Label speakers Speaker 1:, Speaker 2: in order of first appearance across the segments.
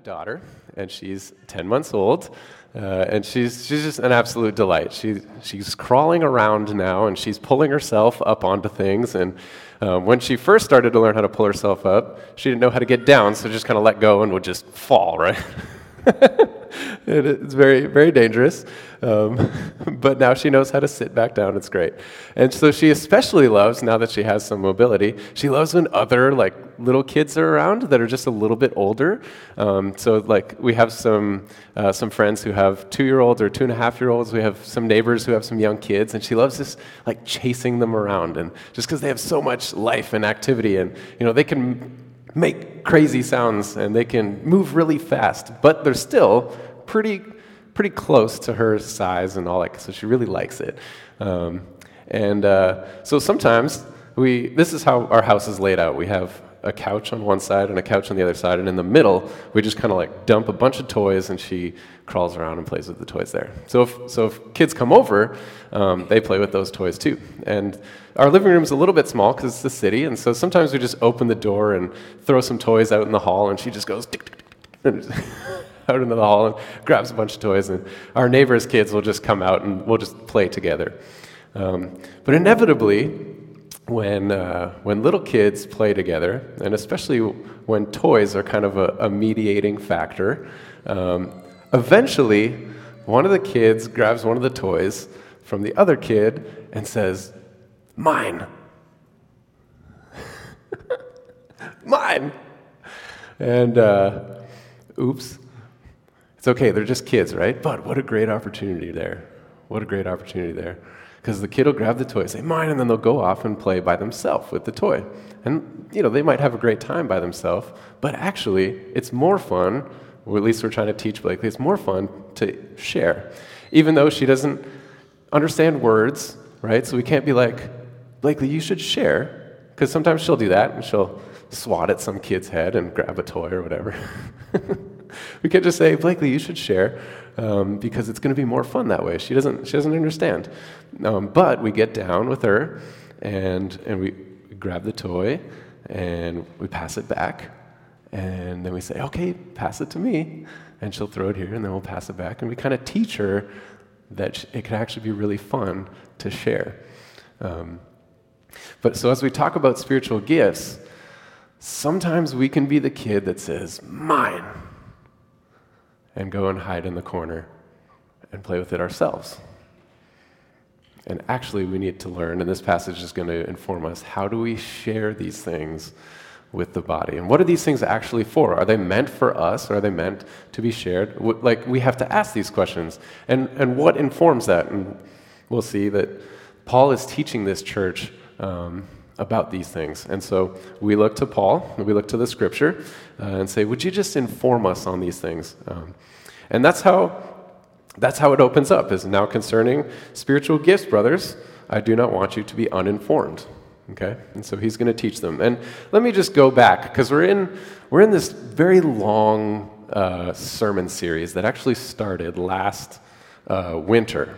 Speaker 1: A daughter, and she's 10 months old, uh, and she's, she's just an absolute delight. She, she's crawling around now, and she's pulling herself up onto things. And um, when she first started to learn how to pull herself up, she didn't know how to get down, so just kind of let go and would just fall, right? it's very, very dangerous. Um, but now she knows how to sit back down. It's great. And so she especially loves, now that she has some mobility, she loves when other like little kids are around that are just a little bit older. Um, so like we have some, uh, some friends who have two-year-olds or two and a half year olds. We have some neighbors who have some young kids and she loves just like chasing them around. And just because they have so much life and activity and, you know, they can make crazy sounds and they can move really fast, but they're still pretty, pretty close to her size and all that. So she really likes it. Um, and uh, so sometimes we, this is how our house is laid out. We have a couch on one side and a couch on the other side, and in the middle, we just kind of like dump a bunch of toys, and she crawls around and plays with the toys there. So if, so if kids come over, um, they play with those toys too. And our living room's a little bit small because it's the city, and so sometimes we just open the door and throw some toys out in the hall, and she just goes out into the hall and grabs a bunch of toys, and our neighbors' kids will just come out and we'll just play together. Um, but inevitably, when, uh, when little kids play together, and especially when toys are kind of a, a mediating factor, um, eventually one of the kids grabs one of the toys from the other kid and says, Mine. Mine. And uh, oops. It's okay, they're just kids, right? But what a great opportunity there. What a great opportunity there. Because the kid will grab the toy, say, mine, and then they'll go off and play by themselves with the toy. And, you know, they might have a great time by themselves, but actually, it's more fun, or at least we're trying to teach Blakely, it's more fun to share. Even though she doesn't understand words, right? So we can't be like, Blakely, you should share. Because sometimes she'll do that, and she'll swat at some kid's head and grab a toy or whatever. we can't just say, Blakely, you should share um, because it's going to be more fun that way. She doesn't, she doesn't understand. Um, but we get down with her and, and we grab the toy and we pass it back. And then we say, okay, pass it to me. And she'll throw it here and then we'll pass it back. And we kind of teach her that it can actually be really fun to share. Um, but so as we talk about spiritual gifts, sometimes we can be the kid that says, mine and go and hide in the corner and play with it ourselves. And actually, we need to learn, and this passage is going to inform us how do we share these things with the body? And what are these things actually for? Are they meant for us or are they meant to be shared? Like, we have to ask these questions. And, and what informs that? And we'll see that Paul is teaching this church um, about these things. And so we look to Paul, we look to the scripture, uh, and say, Would you just inform us on these things? Um, and that's how, that's how it opens up, is now concerning spiritual gifts, brothers. I do not want you to be uninformed. Okay? And so he's going to teach them. And let me just go back, because we're in, we're in this very long uh, sermon series that actually started last uh, winter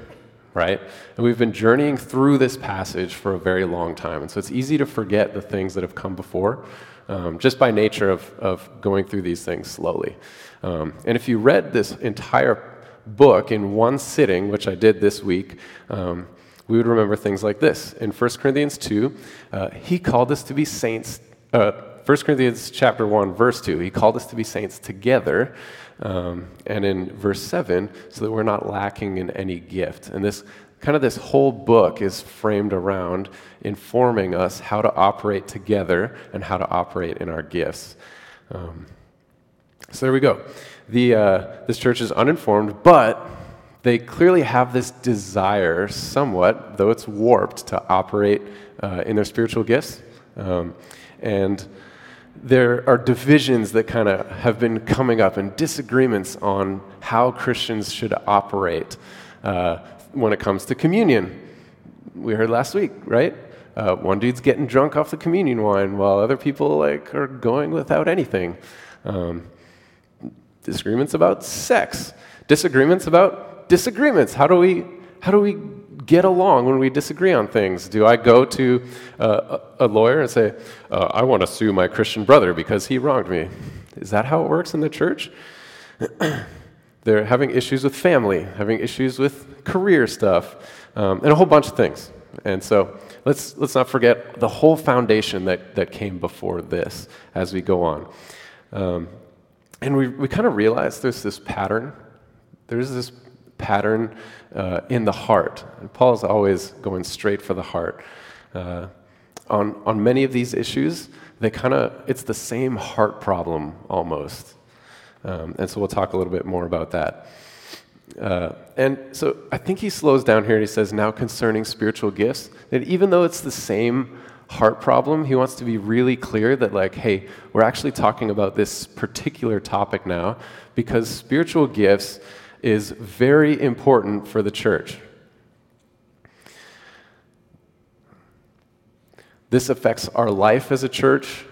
Speaker 1: right? And we've been journeying through this passage for a very long time. And so it's easy to forget the things that have come before, um, just by nature of, of going through these things slowly. Um, and if you read this entire book in one sitting, which I did this week, um, we would remember things like this. In 1 Corinthians 2, uh, he called us to be saints. Uh, 1 Corinthians chapter 1, verse 2, he called us to be saints together. Um, and in verse 7, so that we're not lacking in any gift. And this kind of this whole book is framed around informing us how to operate together and how to operate in our gifts. Um, so there we go. The, uh, this church is uninformed, but they clearly have this desire, somewhat, though it's warped, to operate uh, in their spiritual gifts. Um, and there are divisions that kind of have been coming up and disagreements on how Christians should operate uh, when it comes to communion. We heard last week, right? Uh, one dude's getting drunk off the communion wine while other people like are going without anything. Um, disagreements about sex. Disagreements about disagreements. How do we how do we get along when we disagree on things? Do I go to uh, a lawyer and say, uh, I want to sue my Christian brother because he wronged me? Is that how it works in the church? They're having issues with family, having issues with career stuff, um, and a whole bunch of things. And so let's, let's not forget the whole foundation that, that came before this as we go on. Um, and we, we kind of realize there's this pattern. There's this pattern uh, in the heart. And Paul's always going straight for the heart. Uh, on, on many of these issues, they kind of, it's the same heart problem almost. Um, and so we'll talk a little bit more about that. Uh, and so I think he slows down here and he says, now concerning spiritual gifts, that even though it's the same heart problem, he wants to be really clear that, like, hey, we're actually talking about this particular topic now because spiritual gifts is very important for the church. This affects our life as a church,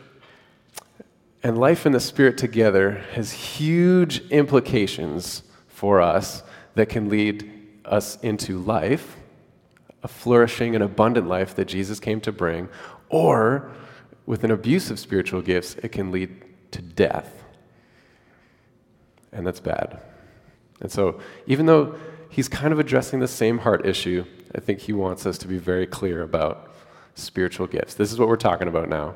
Speaker 1: and life in the Spirit together has huge implications for us that can lead us into life, a flourishing and abundant life that Jesus came to bring, or with an abuse of spiritual gifts, it can lead to death. And that's bad. And so, even though he's kind of addressing the same heart issue, I think he wants us to be very clear about spiritual gifts. This is what we're talking about now.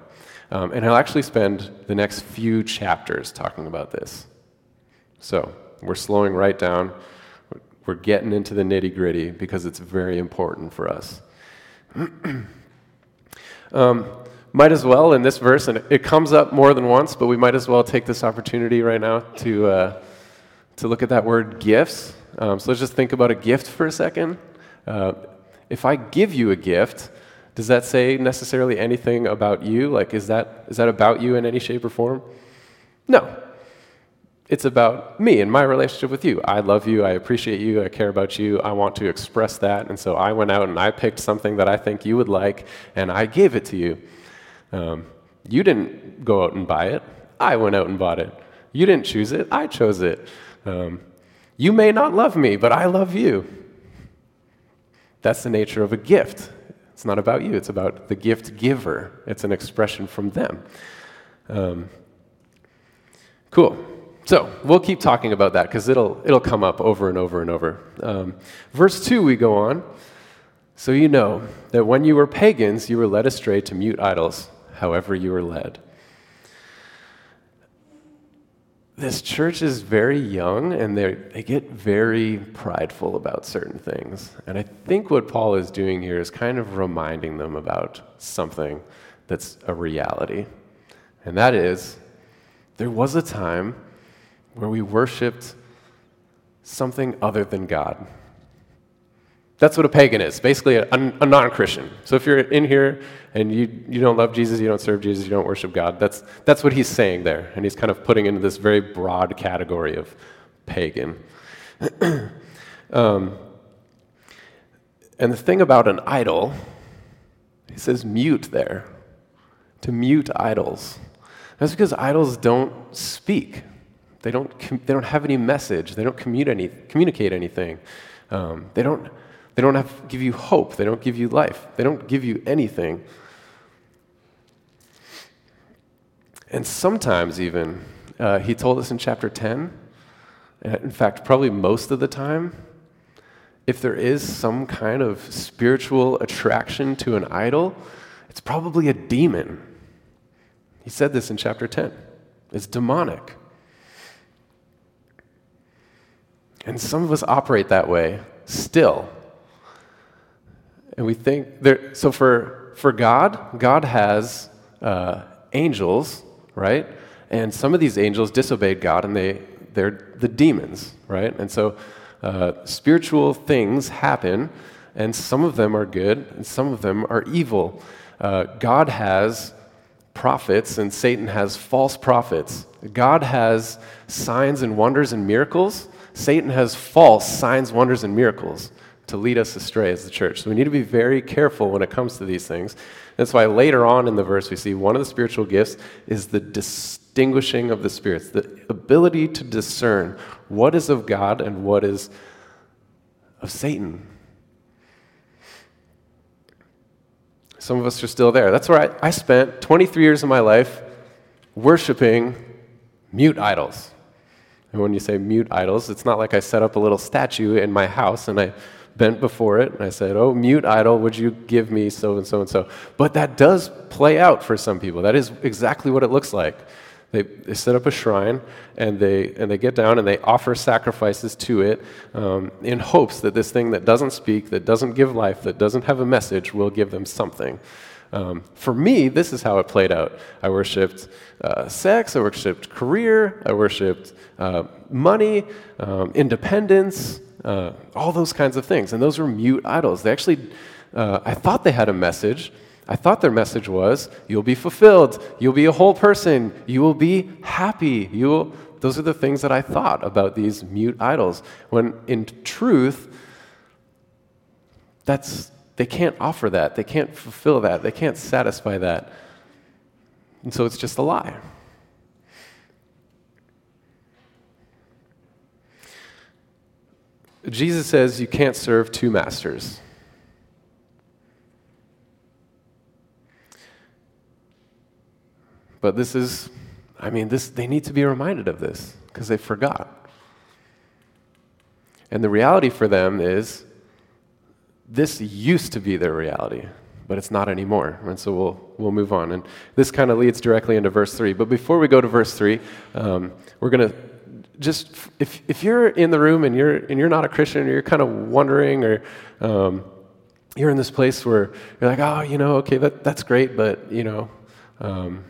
Speaker 1: Um, and he'll actually spend the next few chapters talking about this. So, we're slowing right down. We're getting into the nitty gritty because it's very important for us. um, might as well in this verse, and it comes up more than once, but we might as well take this opportunity right now to. Uh, to look at that word gifts. Um, so let's just think about a gift for a second. Uh, if I give you a gift, does that say necessarily anything about you? Like, is that, is that about you in any shape or form? No. It's about me and my relationship with you. I love you. I appreciate you. I care about you. I want to express that. And so I went out and I picked something that I think you would like, and I gave it to you. Um, you didn't go out and buy it. I went out and bought it. You didn't choose it. I chose it. Um, you may not love me, but I love you. That's the nature of a gift. It's not about you, it's about the gift giver. It's an expression from them. Um, cool. So we'll keep talking about that because it'll, it'll come up over and over and over. Um, verse 2, we go on. So you know that when you were pagans, you were led astray to mute idols, however you were led this church is very young and they get very prideful about certain things. And I think what Paul is doing here is kind of reminding them about something that's a reality. And that is, there was a time where we worshiped something other than God. That's what a pagan is, basically a, a non Christian. So if you're in here and you, you don't love Jesus, you don't serve Jesus, you don't worship God, that's, that's what he's saying there. And he's kind of putting into this very broad category of pagan. um, and the thing about an idol, he says mute there, to mute idols. That's because idols don't speak. They don't, they don't have any message. They don't communicate, any, communicate anything. Um, they don't they don't have, give you hope. They don't give you life. They don't give you anything. And sometimes, even, uh, he told us in chapter 10, uh, in fact, probably most of the time, if there is some kind of spiritual attraction to an idol, it's probably a demon. He said this in chapter 10. It's demonic. And some of us operate that way still. And we think there, so for, for God, God has uh, angels, right? And some of these angels disobeyed God and they, they're the demons, right? And so Uh, spiritual things happen, and some of them are good, and some of them are evil. Uh, God has prophets, and Satan has false prophets. God has signs and wonders and miracles. Satan has false signs, wonders, and miracles to lead us astray as the church. So we need to be very careful when it comes to these things. That's why later on in the verse we see one of the spiritual gifts is the distinguishing of the spirits, the ability to discern what is of God and what is of Satan. Some of us are still there. That's where I, I spent 23 years of my life worshiping mute idols. And when you say mute idols, it's not like I set up a little statue in my house and I bent before it and I said, Oh, mute idol, would you give me so and so and so? But that does play out for some people. That is exactly what it looks like. They, they set up a shrine and they, and they get down and they offer sacrifices to it um, in hopes that this thing that doesn't speak, that doesn't give life, that doesn't have a message will give them something. Um, for me, this is how it played out. I worshiped uh, sex, I worshiped career, I worshiped uh, money, um, independence, uh, all those kinds of things. And those were mute idols. They actually, uh, I thought they had a message. I thought their message was, you'll be fulfilled, you'll be a whole person, you will be happy. You will, those are the things that I thought about these mute idols. When in truth, that's, they can't offer that, they can't fulfill that, they can't satisfy that. And so it's just a lie. Jesus says you can't serve two masters. But this is, I mean, this, they need to be reminded of this because they forgot. And the reality for them is this used to be their reality, but it's not anymore. And so we'll, we'll move on. And this kind of leads directly into verse 3. But before we go to verse 3, um, we're going to just if, if you're in the room and you're and you're not a Christian or you're kind of wondering or um, you're in this place where you're like, oh, you know, okay, that, that's great, but you know, um,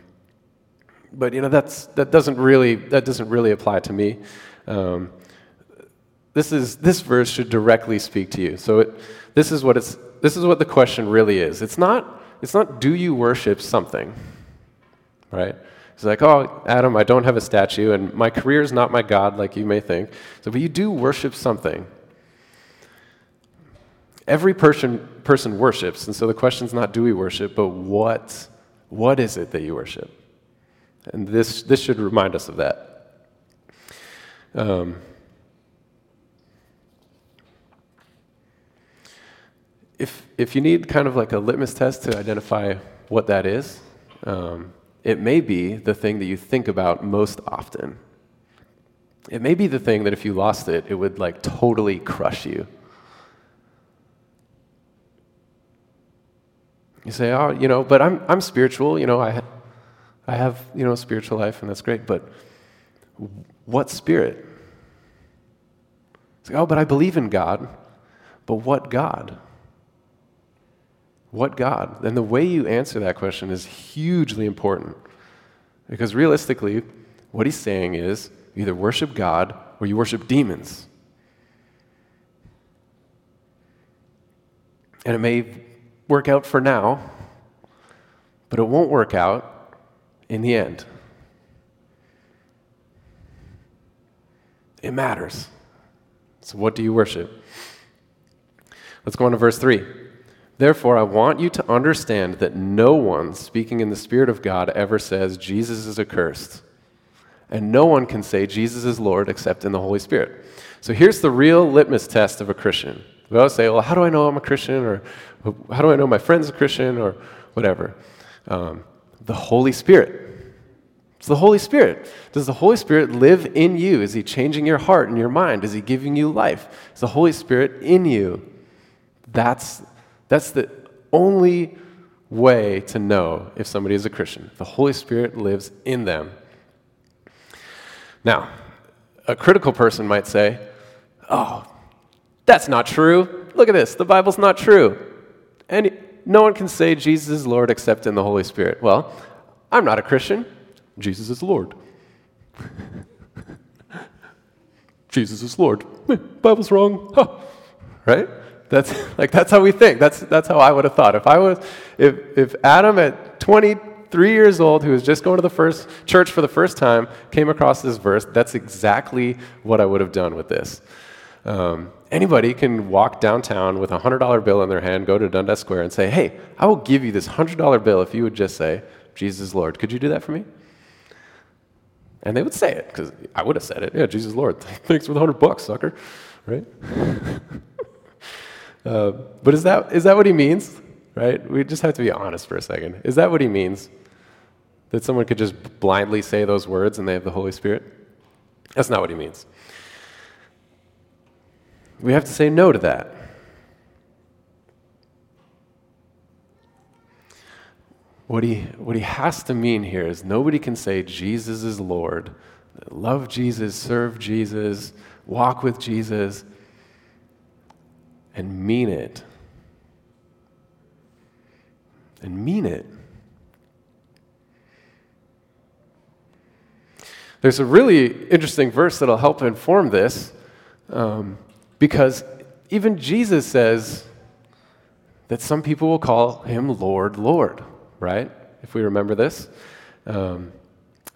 Speaker 1: but you know that's that doesn't really that doesn't really apply to me. Um, this is this verse should directly speak to you. So it, this is what it's this is what the question really is. It's not it's not do you worship something, right? He's like, Oh, Adam, I don't have a statue, and my career is not my God, like you may think. So, but you do worship something. Every person, person worships, and so the question is not do we worship, but what, what is it that you worship? And this, this should remind us of that. Um, if, if you need kind of like a litmus test to identify what that is, um, it may be the thing that you think about most often. It may be the thing that if you lost it, it would like totally crush you. You say, oh, you know, but I'm, I'm spiritual, you know, I, I have, you know, a spiritual life and that's great, but what spirit? It's like, oh, but I believe in God, but what God? What God? And the way you answer that question is hugely important. Because realistically, what he's saying is either worship God or you worship demons. And it may work out for now, but it won't work out in the end. It matters. So, what do you worship? Let's go on to verse 3. Therefore, I want you to understand that no one speaking in the Spirit of God ever says Jesus is accursed. And no one can say Jesus is Lord except in the Holy Spirit. So here's the real litmus test of a Christian. We always say, well, how do I know I'm a Christian? Or how do I know my friend's a Christian? Or whatever. Um, the Holy Spirit. It's the Holy Spirit. Does the Holy Spirit live in you? Is He changing your heart and your mind? Is He giving you life? Is the Holy Spirit in you? That's that's the only way to know if somebody is a Christian. The Holy Spirit lives in them. Now, a critical person might say, Oh, that's not true. Look at this. The Bible's not true. And no one can say Jesus is Lord except in the Holy Spirit. Well, I'm not a Christian. Jesus is Lord. Jesus is Lord. Bible's wrong. Huh. Right? That's like that's how we think. That's that's how I would have thought. If I was if if Adam at 23 years old who was just going to the first church for the first time came across this verse, that's exactly what I would have done with this. Um, anybody can walk downtown with a $100 bill in their hand, go to Dundas Square, and say, Hey, I will give you this $100 bill if you would just say, Jesus Lord. Could you do that for me? And they would say it, because I would have said it. Yeah, Jesus Lord. Thanks for the 100 bucks, sucker. Right? uh, but is that, is that what he means? Right? We just have to be honest for a second. Is that what he means? That someone could just blindly say those words and they have the Holy Spirit? That's not what he means. We have to say no to that. What he, what he has to mean here is nobody can say Jesus is Lord, love Jesus, serve Jesus, walk with Jesus, and mean it. And mean it. There's a really interesting verse that'll help inform this. Um, because even Jesus says that some people will call him Lord, Lord, right? If we remember this. Um,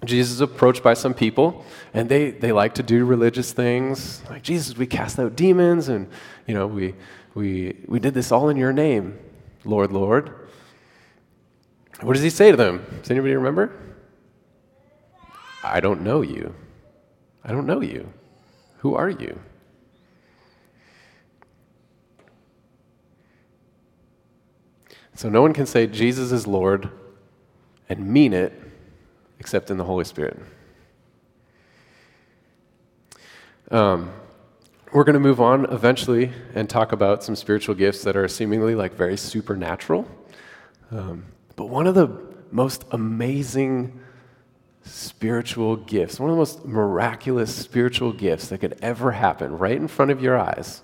Speaker 1: Jesus is approached by some people, and they, they like to do religious things. Like, Jesus, we cast out demons, and, you know, we, we, we did this all in your name, Lord, Lord. What does he say to them? Does anybody remember? I don't know you. I don't know you. Who are you? So no one can say Jesus is Lord and mean it except in the Holy Spirit. Um, we're going to move on eventually and talk about some spiritual gifts that are seemingly like very supernatural. Um, but one of the most amazing spiritual gifts, one of the most miraculous spiritual gifts that could ever happen right in front of your eyes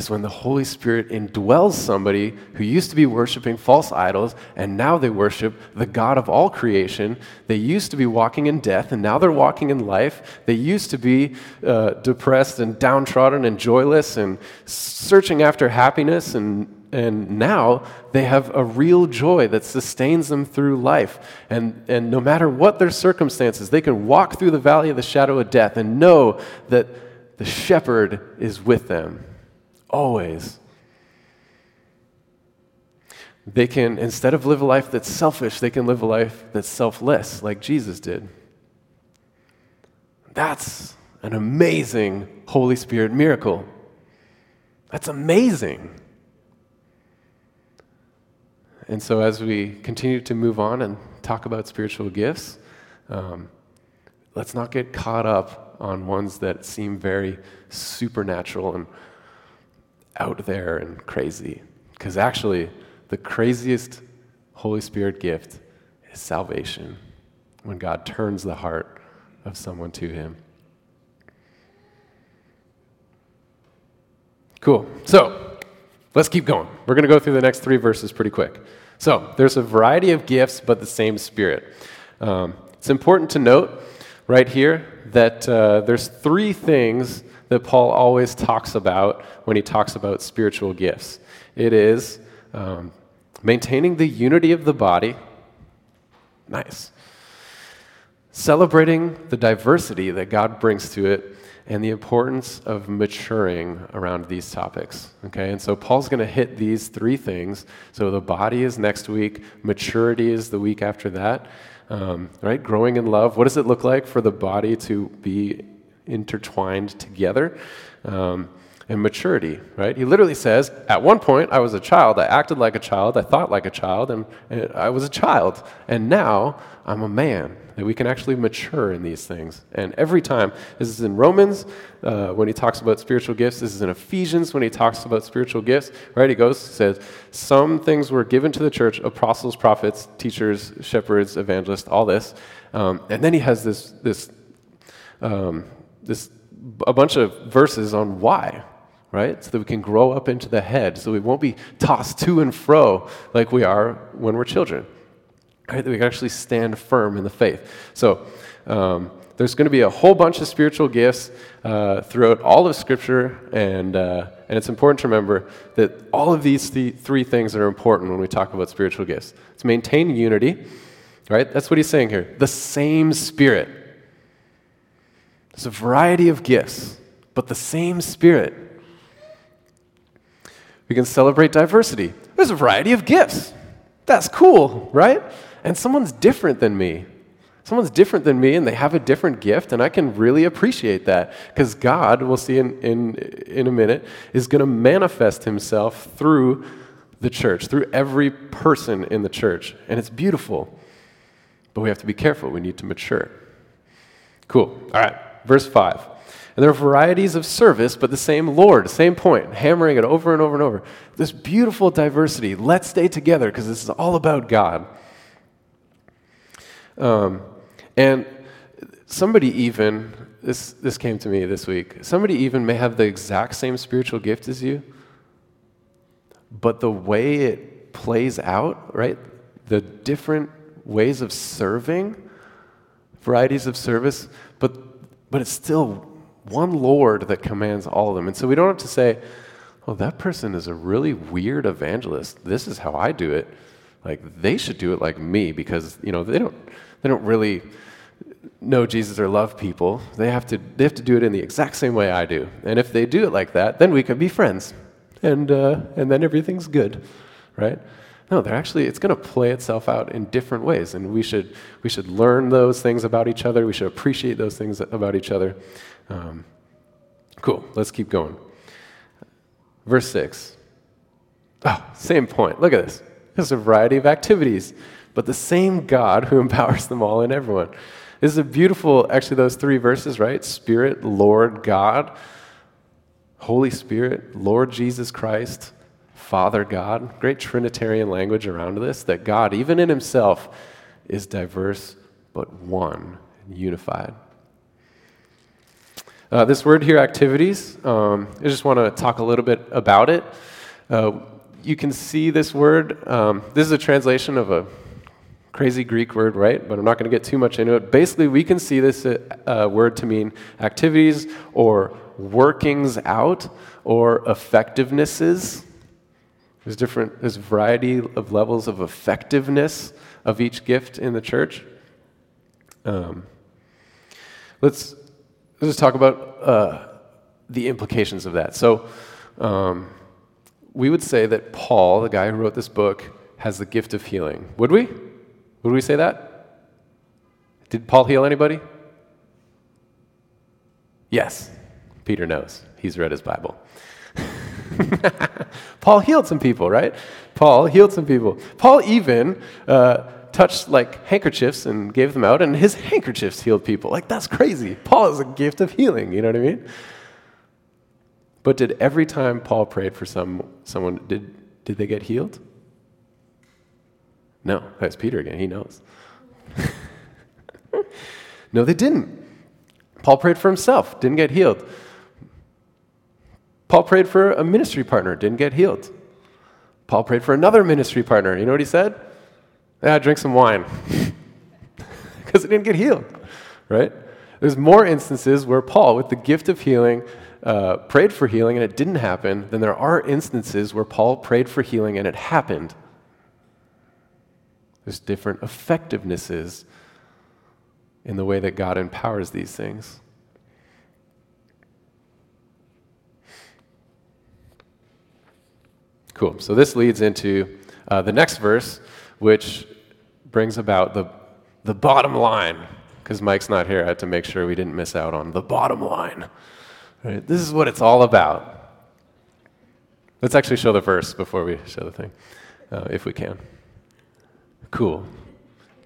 Speaker 1: is when the Holy Spirit indwells somebody who used to be worshiping false idols and now they worship the God of all creation. They used to be walking in death and now they're walking in life. They used to be uh, depressed and downtrodden and joyless and searching after happiness and and now they have a real joy that sustains them through life. And, and no matter what their circumstances, they can walk through the valley of the shadow of death and know that the shepherd is with them Always. They can, instead of live a life that's selfish, they can live a life that's selfless, like Jesus did. That's an amazing Holy Spirit miracle. That's amazing. And so, as we continue to move on and talk about spiritual gifts, um, let's not get caught up on ones that seem very supernatural and out there and crazy. Because actually, the craziest Holy Spirit gift is salvation when God turns the heart of someone to Him. Cool. So, let's keep going. We're going to go through the next three verses pretty quick. So, there's a variety of gifts, but the same Spirit. Um, it's important to note right here that uh, there's three things that Paul always talks about when he talks about spiritual gifts. It is um, maintaining the unity of the body. Nice. Celebrating the diversity that God brings to it and the importance of maturing around these topics. Okay, and so Paul's going to hit these three things. So the body is next week, maturity is the week after that. Um, right, growing in love. What does it look like for the body to be intertwined together. Um, and maturity, right? He literally says, At one point, I was a child. I acted like a child. I thought like a child. And, and I was a child. And now I'm a man. That we can actually mature in these things. And every time, this is in Romans uh, when he talks about spiritual gifts. This is in Ephesians when he talks about spiritual gifts, right? He goes, says, Some things were given to the church apostles, prophets, teachers, shepherds, evangelists, all this. Um, and then he has this, this um, this a bunch of verses on why, right? So that we can grow up into the head, so we won't be tossed to and fro like we are when we're children. Right? That we can actually stand firm in the faith. So um, there's going to be a whole bunch of spiritual gifts uh, throughout all of Scripture, and, uh, and it's important to remember that all of these th- three things are important when we talk about spiritual gifts. It's maintain unity, right? That's what he's saying here. The same Spirit. There's a variety of gifts, but the same Spirit. We can celebrate diversity. There's a variety of gifts. That's cool, right? And someone's different than me. Someone's different than me and they have a different gift, and I can really appreciate that because God, we'll see in, in, in a minute, is going to manifest himself through the church, through every person in the church. And it's beautiful. But we have to be careful. We need to mature. Cool. All right. Verse 5. And there are varieties of service, but the same Lord, same point, hammering it over and over and over. This beautiful diversity. Let's stay together because this is all about God. Um, and somebody even, this, this came to me this week, somebody even may have the exact same spiritual gift as you, but the way it plays out, right? The different ways of serving, varieties of service, but, it's still one Lord that commands all of them. And so we don't have to say, oh, that person is a really weird evangelist. This is how I do it. Like, they should do it like me because, you know, they don't, they don't really know Jesus or love people. They have, to, they have to do it in the exact same way I do. And if they do it like that, then we can be friends. And, uh, and then everything's good, right? No, they're actually, it's going to play itself out in different ways. And we should, we should learn those things about each other. We should appreciate those things about each other. Um, cool, let's keep going. Verse 6. Oh, same point. Look at this. There's a variety of activities, but the same God who empowers them all and everyone. This is a beautiful, actually, those three verses, right? Spirit, Lord, God, Holy Spirit, Lord Jesus Christ, Father God. Great Trinitarian language around this that God, even in Himself, is diverse but one, and unified. Uh, this word here, activities, um, I just want to talk a little bit about it. Uh, you can see this word. Um, this is a translation of a crazy Greek word, right? But I'm not going to get too much into it. Basically, we can see this uh, word to mean activities or workings out or effectivenesses. There's different, there's a variety of levels of effectiveness of each gift in the church. Um, let's let's just talk about uh, the implications of that. So, um, we would say that Paul, the guy who wrote this book, has the gift of healing. Would we? Would we say that? Did Paul heal anybody? Yes. Peter knows. He's read his Bible. Paul healed some people, right? Paul healed some people. Paul even uh, touched like handkerchiefs and gave them out, and his handkerchiefs healed people. Like, that's crazy. Paul is a gift of healing, you know what I mean? But did every time Paul prayed for some, someone, did, did they get healed? No, that's Peter again. He knows. no, they didn't. Paul prayed for himself, didn't get healed. Paul prayed for a ministry partner, didn't get healed. Paul prayed for another ministry partner. You know what he said? Yeah, drink some wine. Because he didn't get healed, right? There's more instances where Paul, with the gift of healing, uh, prayed for healing and it didn't happen than there are instances where Paul prayed for healing and it happened. There's different effectivenesses in the way that God empowers these things. Cool. So this leads into uh, the next verse, which brings about the, the bottom line. Because Mike's not here, I had to make sure we didn't miss out on the bottom line. Right? This is what it's all about. Let's actually show the verse before we show the thing, uh, if we can. Cool.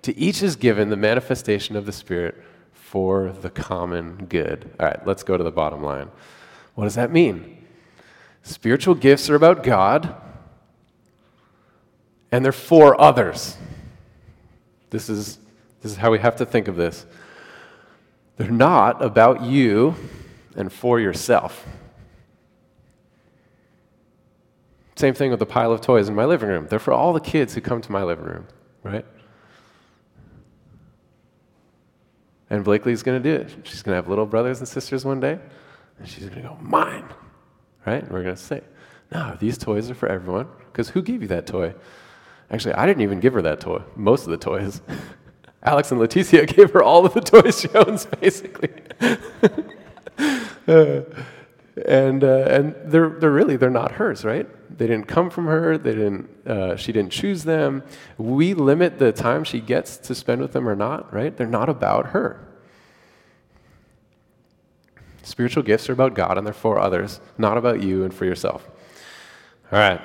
Speaker 1: To each is given the manifestation of the Spirit for the common good. All right, let's go to the bottom line. What does that mean? Spiritual gifts are about God, and they're for others. This is, this is how we have to think of this. They're not about you and for yourself. Same thing with the pile of toys in my living room. They're for all the kids who come to my living room, right? And Blakely's going to do it. She's going to have little brothers and sisters one day, and she's going to go, Mine. Right? And we're going to say, No, these toys are for everyone. Because who gave you that toy? Actually, I didn't even give her that toy, most of the toys. Alex and Leticia gave her all of the toys she owns, basically. and uh, and they're, they're really they're not hers right? They didn't come from her. They didn't uh, she didn't choose them. We limit the time she gets to spend with them or not right? They're not about her. Spiritual gifts are about god and they're for others not about you and for yourself. All right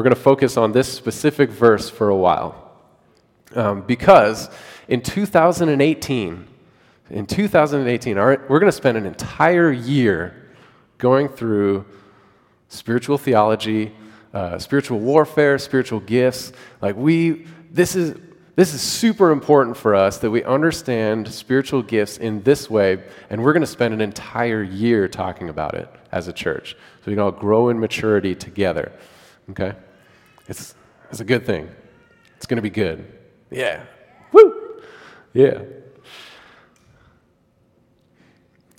Speaker 1: we're going to focus on this specific verse for a while um, because in 2018 in 2018 our, we're going to spend an entire year going through spiritual theology, uh, spiritual warfare, spiritual gifts. Like we, this is this is super important for us that we understand spiritual gifts in this way, and we're going to spend an entire year talking about it as a church, so we can all grow in maturity together. Okay, it's it's a good thing. It's going to be good. Yeah. Woo. Yeah.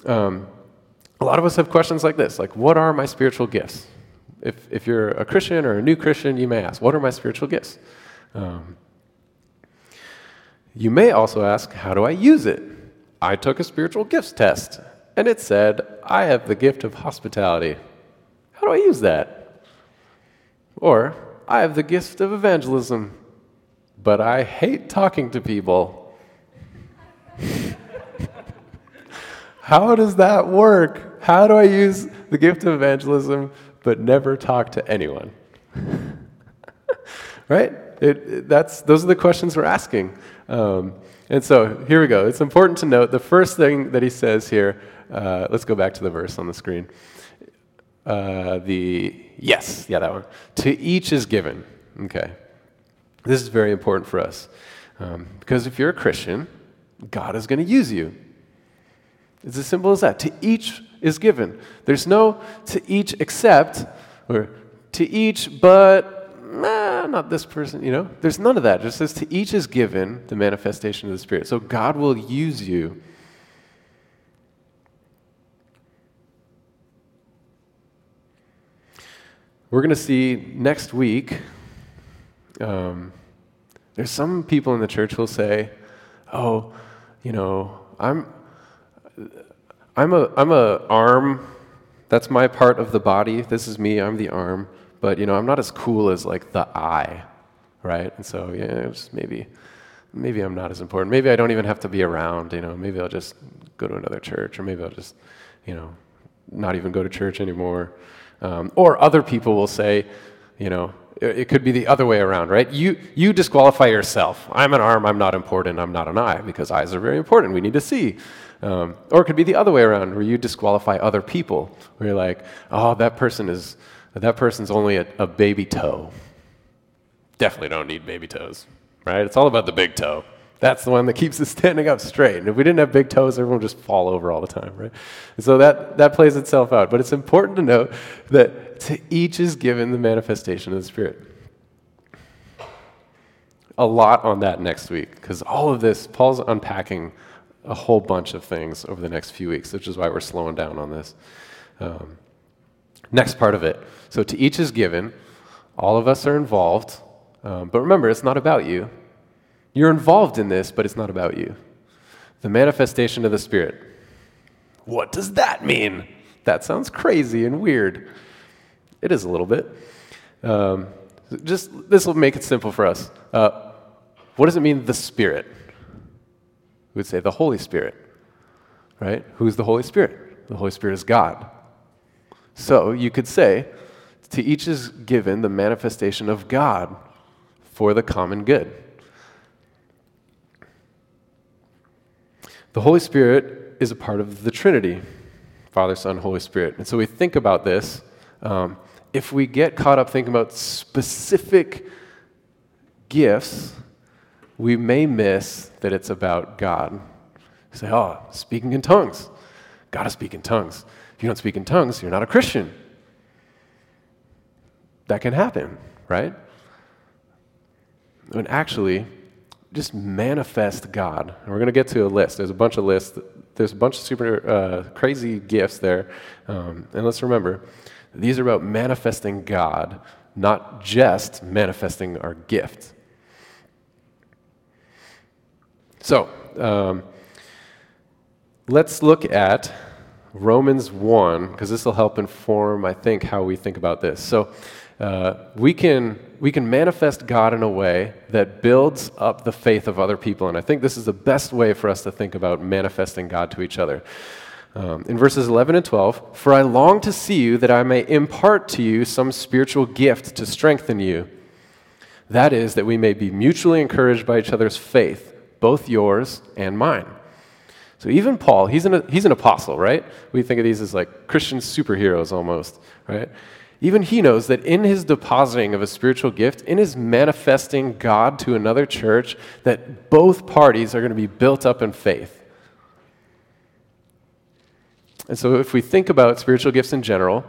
Speaker 1: Um, a lot of us have questions like this like, what are my spiritual gifts? If, if you're a Christian or a new Christian, you may ask, what are my spiritual gifts? Um, you may also ask, how do I use it? I took a spiritual gifts test, and it said, I have the gift of hospitality. How do I use that? Or, I have the gift of evangelism, but I hate talking to people. How does that work? How do I use the gift of evangelism but never talk to anyone? right? It, it, that's, those are the questions we're asking. Um, and so here we go. It's important to note the first thing that he says here, uh, let's go back to the verse on the screen. Uh, the, yes, yeah, that one. To each is given. Okay. This is very important for us. Um, because if you're a Christian, God is going to use you. It's as simple as that. To each is given. There's no to each except, or to each but, nah, not this person, you know? There's none of that. It just says to each is given the manifestation of the Spirit. So God will use you. We're going to see next week. Um, there's some people in the church will say, "Oh, you know, I'm I'm a, I'm a arm. That's my part of the body. This is me. I'm the arm. But, you know, I'm not as cool as, like, the eye, right? And so, yeah, just maybe, maybe I'm not as important. Maybe I don't even have to be around, you know. Maybe I'll just go to another church, or maybe I'll just, you know, not even go to church anymore. Um, or other people will say, you know, it could be the other way around, right? You, you disqualify yourself. I'm an arm, I'm not important, I'm not an eye, because eyes are very important. We need to see. Um, or it could be the other way around, where you disqualify other people, where you're like, oh, that person is, that person's only a, a baby toe. Definitely don't need baby toes, right? It's all about the big toe. That's the one that keeps us standing up straight. And if we didn't have big toes, everyone would just fall over all the time, right? And so that, that plays itself out. But it's important to note that to each is given the manifestation of the Spirit. A lot on that next week, because all of this, Paul's unpacking a whole bunch of things over the next few weeks, which is why we're slowing down on this. Um, next part of it. So, to each is given. All of us are involved. Um, but remember, it's not about you. You're involved in this, but it's not about you. The manifestation of the Spirit. What does that mean? That sounds crazy and weird. It is a little bit. Um, just this will make it simple for us. Uh, what does it mean, the Spirit? We would say the Holy Spirit, right? Who's the Holy Spirit? The Holy Spirit is God. So you could say, to each is given the manifestation of God for the common good. The Holy Spirit is a part of the Trinity Father, Son, Holy Spirit. And so we think about this. Um, if we get caught up thinking about specific gifts, we may miss that it's about God. You say, oh, speaking in tongues. Got to speak in tongues. If you don't speak in tongues, you're not a Christian. That can happen, right? And actually, just manifest God. And we're going to get to a list. There's a bunch of lists. There's a bunch of super uh, crazy gifts there. Um, and let's remember, these are about manifesting God, not just manifesting our gift. So, um, let's look at Romans 1, because this will help inform, I think, how we think about this. So, uh, we, can, we can manifest God in a way that builds up the faith of other people. And I think this is the best way for us to think about manifesting God to each other. Um, in verses 11 and 12, for I long to see you that I may impart to you some spiritual gift to strengthen you. That is, that we may be mutually encouraged by each other's faith, both yours and mine. So even Paul, he's an, he's an apostle, right? We think of these as like Christian superheroes almost, right? Even he knows that in his depositing of a spiritual gift, in his manifesting God to another church, that both parties are going to be built up in faith. And so, if we think about spiritual gifts in general,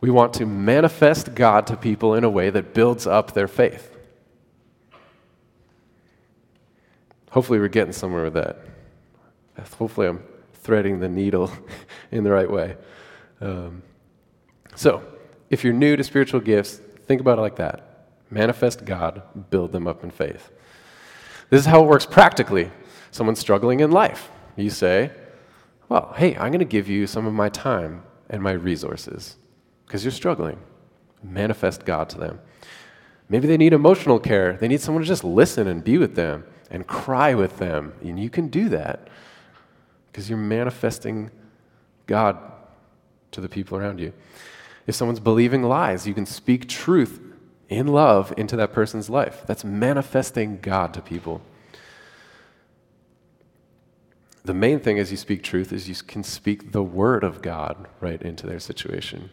Speaker 1: we want to manifest God to people in a way that builds up their faith. Hopefully, we're getting somewhere with that. Hopefully, I'm threading the needle in the right way. Um, so, if you're new to spiritual gifts, think about it like that manifest God, build them up in faith. This is how it works practically. Someone's struggling in life. You say, Well, hey, I'm going to give you some of my time and my resources because you're struggling. Manifest God to them. Maybe they need emotional care. They need someone to just listen and be with them and cry with them. And you can do that because you're manifesting God to the people around you. If someone's believing lies, you can speak truth in love into that person's life. That's manifesting God to people. The main thing as you speak truth is you can speak the word of God right into their situation.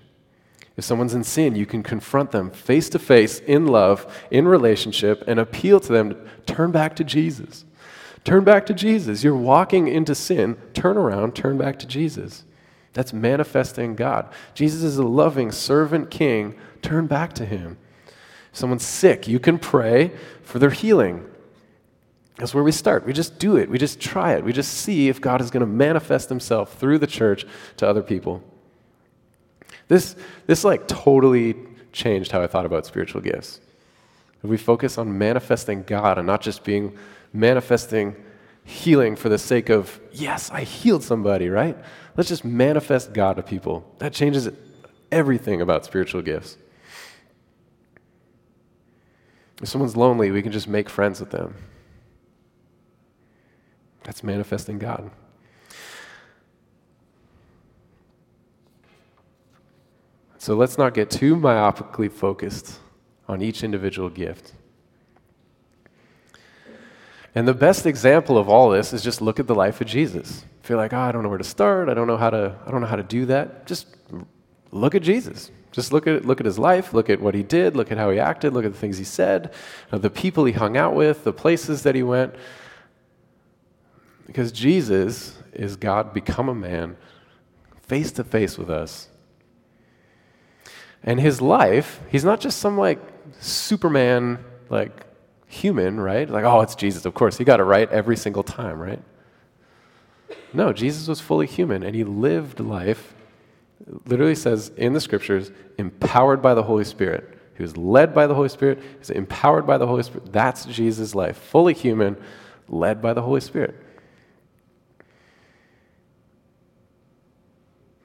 Speaker 1: If someone's in sin, you can confront them face to face in love, in relationship, and appeal to them to turn back to Jesus. Turn back to Jesus. You're walking into sin. Turn around, turn back to Jesus. That's manifesting God. Jesus is a loving servant king. Turn back to him. If someone's sick, you can pray for their healing. That's where we start. We just do it. We just try it. We just see if God is going to manifest himself through the church to other people. This, this like totally changed how I thought about spiritual gifts. If we focus on manifesting God and not just being manifesting healing for the sake of, yes, I healed somebody, right? Let's just manifest God to people. That changes everything about spiritual gifts. If someone's lonely, we can just make friends with them. That's manifesting God. So let's not get too myopically focused on each individual gift. And the best example of all this is just look at the life of Jesus. If you're like, oh, I don't know where to start, I don't know how to, I don't know how to do that, just look at Jesus. Just look at, look at his life, look at what he did, look at how he acted, look at the things he said, uh, the people he hung out with, the places that he went. Because Jesus is God become a man, face to face with us. And his life, he's not just some like Superman, like human, right? Like, oh, it's Jesus. Of course, he got it right every single time, right? No, Jesus was fully human and he lived life, literally says in the scriptures, empowered by the Holy Spirit. He was led by the Holy Spirit, he was empowered by the Holy Spirit. That's Jesus' life. Fully human, led by the Holy Spirit.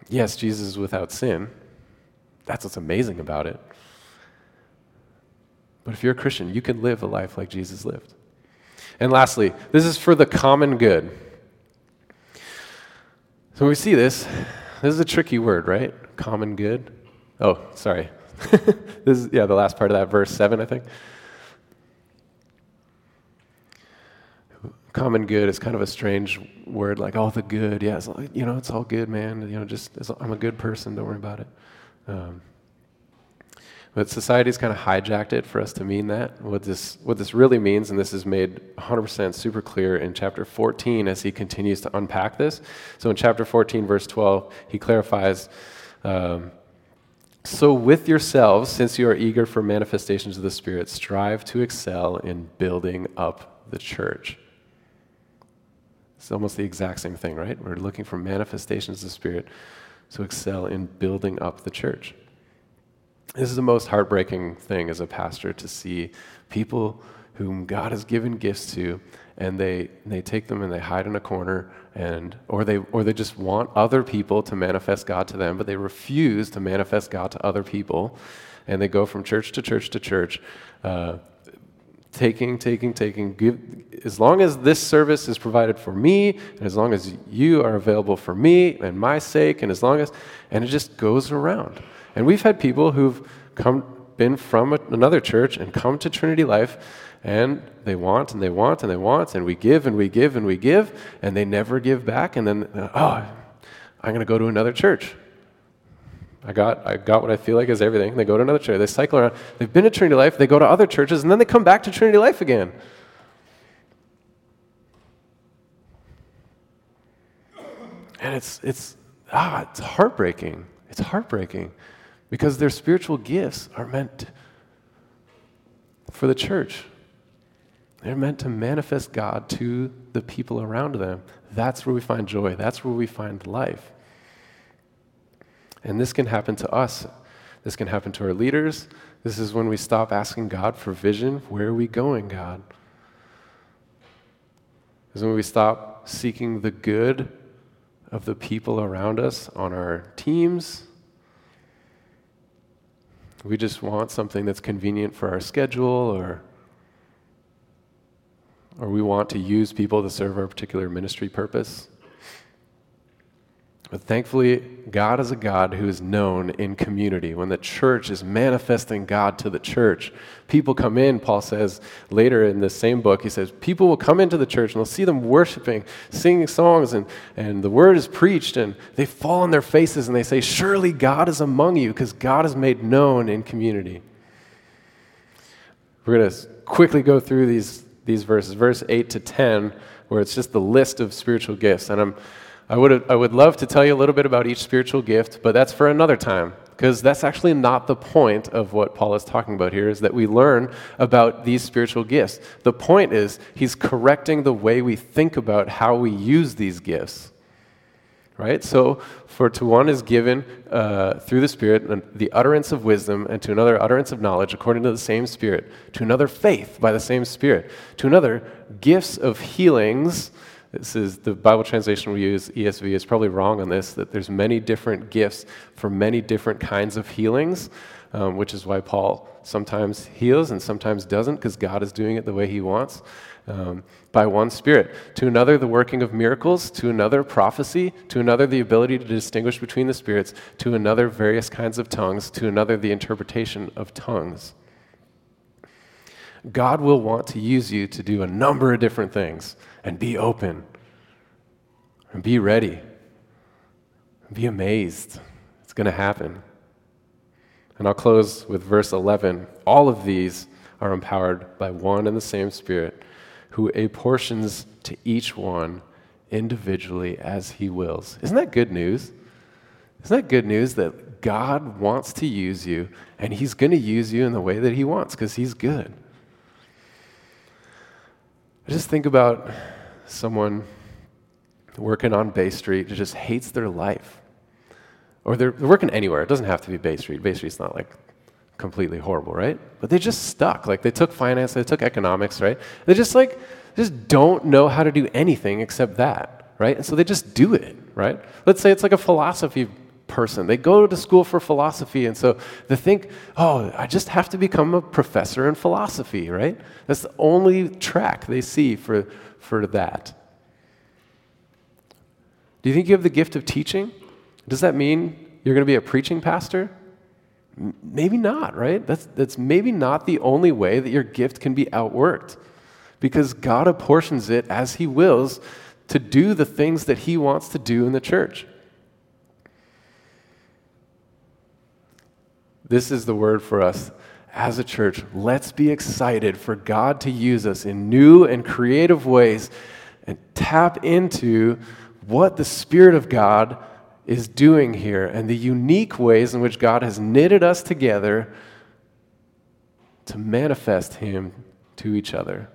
Speaker 1: Yes, Jesus is without sin. That's what's amazing about it. But if you're a Christian, you can live a life like Jesus lived. And lastly, this is for the common good. So we see this, this is a tricky word, right? Common good. Oh, sorry. this is, yeah, the last part of that verse 7, I think. Common good is kind of a strange word, like, oh, the good. Yeah, you know, it's all good, man. You know, just, I'm a good person, don't worry about it. Um, but society's kind of hijacked it for us to mean that. What this, what this really means, and this is made 100% super clear in chapter 14 as he continues to unpack this. So in chapter 14, verse 12, he clarifies um, So with yourselves, since you are eager for manifestations of the Spirit, strive to excel in building up the church. It's almost the exact same thing, right? We're looking for manifestations of the Spirit to excel in building up the church. This is the most heartbreaking thing as a pastor to see people whom God has given gifts to, and they, they take them and they hide in a corner, and, or, they, or they just want other people to manifest God to them, but they refuse to manifest God to other people. And they go from church to church to church, uh, taking, taking, taking. Give, as long as this service is provided for me, and as long as you are available for me and my sake, and as long as, and it just goes around. And we've had people who've come, been from another church and come to Trinity Life, and they want and they want and they want, and we give and we give and we give, and they never give back, and then, oh, I'm going to go to another church. I got, I got what I feel like is everything. They go to another church. They cycle around. They've been to Trinity Life. They go to other churches, and then they come back to Trinity Life again. And it's, it's, ah, it's heartbreaking. It's heartbreaking because their spiritual gifts are meant for the church. They're meant to manifest God to the people around them. That's where we find joy. That's where we find life. And this can happen to us. This can happen to our leaders. This is when we stop asking God for vision. Where are we going, God? This is when we stop seeking the good of the people around us on our teams. We just want something that's convenient for our schedule or or we want to use people to serve our particular ministry purpose. But thankfully, God is a God who is known in community. When the church is manifesting God to the church, people come in, Paul says later in the same book, he says, people will come into the church and they'll see them worshiping, singing songs, and, and the word is preached, and they fall on their faces and they say, Surely God is among you, because God is made known in community. We're going to quickly go through these, these verses, verse 8 to 10, where it's just the list of spiritual gifts. And I'm I would, I would love to tell you a little bit about each spiritual gift, but that's for another time, because that's actually not the point of what Paul is talking about here, is that we learn about these spiritual gifts. The point is, he's correcting the way we think about how we use these gifts. Right? So, for to one is given uh, through the Spirit the utterance of wisdom, and to another utterance of knowledge according to the same Spirit, to another faith by the same Spirit, to another gifts of healings this is the Bible translation we use, ESV, is probably wrong on this, that there's many different gifts for many different kinds of healings, um, which is why Paul sometimes heals and sometimes doesn't, because God is doing it the way he wants. Um, by one Spirit. To another, the working of miracles. To another, prophecy. To another, the ability to distinguish between the spirits. To another, various kinds of tongues. To another, the interpretation of tongues. God will want to use you to do a number of different things and be open and be ready. And be amazed. It's going to happen. And I'll close with verse 11. All of these are empowered by one and the same Spirit who apportions to each one individually as he wills. Isn't that good news? Isn't that good news that God wants to use you and he's going to use you in the way that he wants because he's good? Just think about someone working on Bay Street who just hates their life. Or they're, they're working anywhere. It doesn't have to be Bay Street. Bay Street's not like completely horrible, right? But they just stuck. Like they took finance, they took economics, right? They just like just don't know how to do anything except that, right? And so they just do it, right? Let's say it's like a philosophy person. They go to school for philosophy, and so they think, oh, I just have to become a professor in philosophy, right? That's the only track they see for, for that. Do you think you have the gift of teaching? Does that mean you're going to be a preaching pastor? Maybe not, right? That's, that's maybe not the only way that your gift can be outworked because God apportions it as He wills to do the things that He wants to do in the church. This is the word for us as a church. Let's be excited for God to use us in new and creative ways and tap into what the Spirit of God is doing here and the unique ways in which God has knitted us together to manifest Him to each other.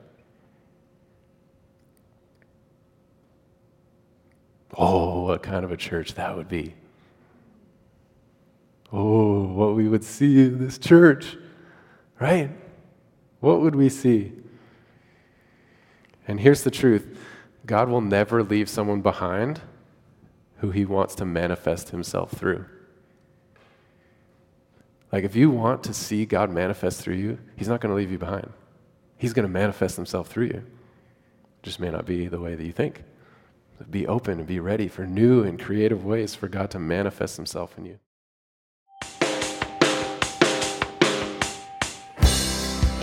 Speaker 1: Oh, what kind of a church that would be! Oh, what we would see in this church, right? What would we see? And here's the truth God will never leave someone behind who he wants to manifest himself through. Like, if you want to see God manifest through you, he's not going to leave you behind. He's going to manifest himself through you. Just may not be the way that you think. Be open and be ready for new and creative ways for God to manifest himself in you.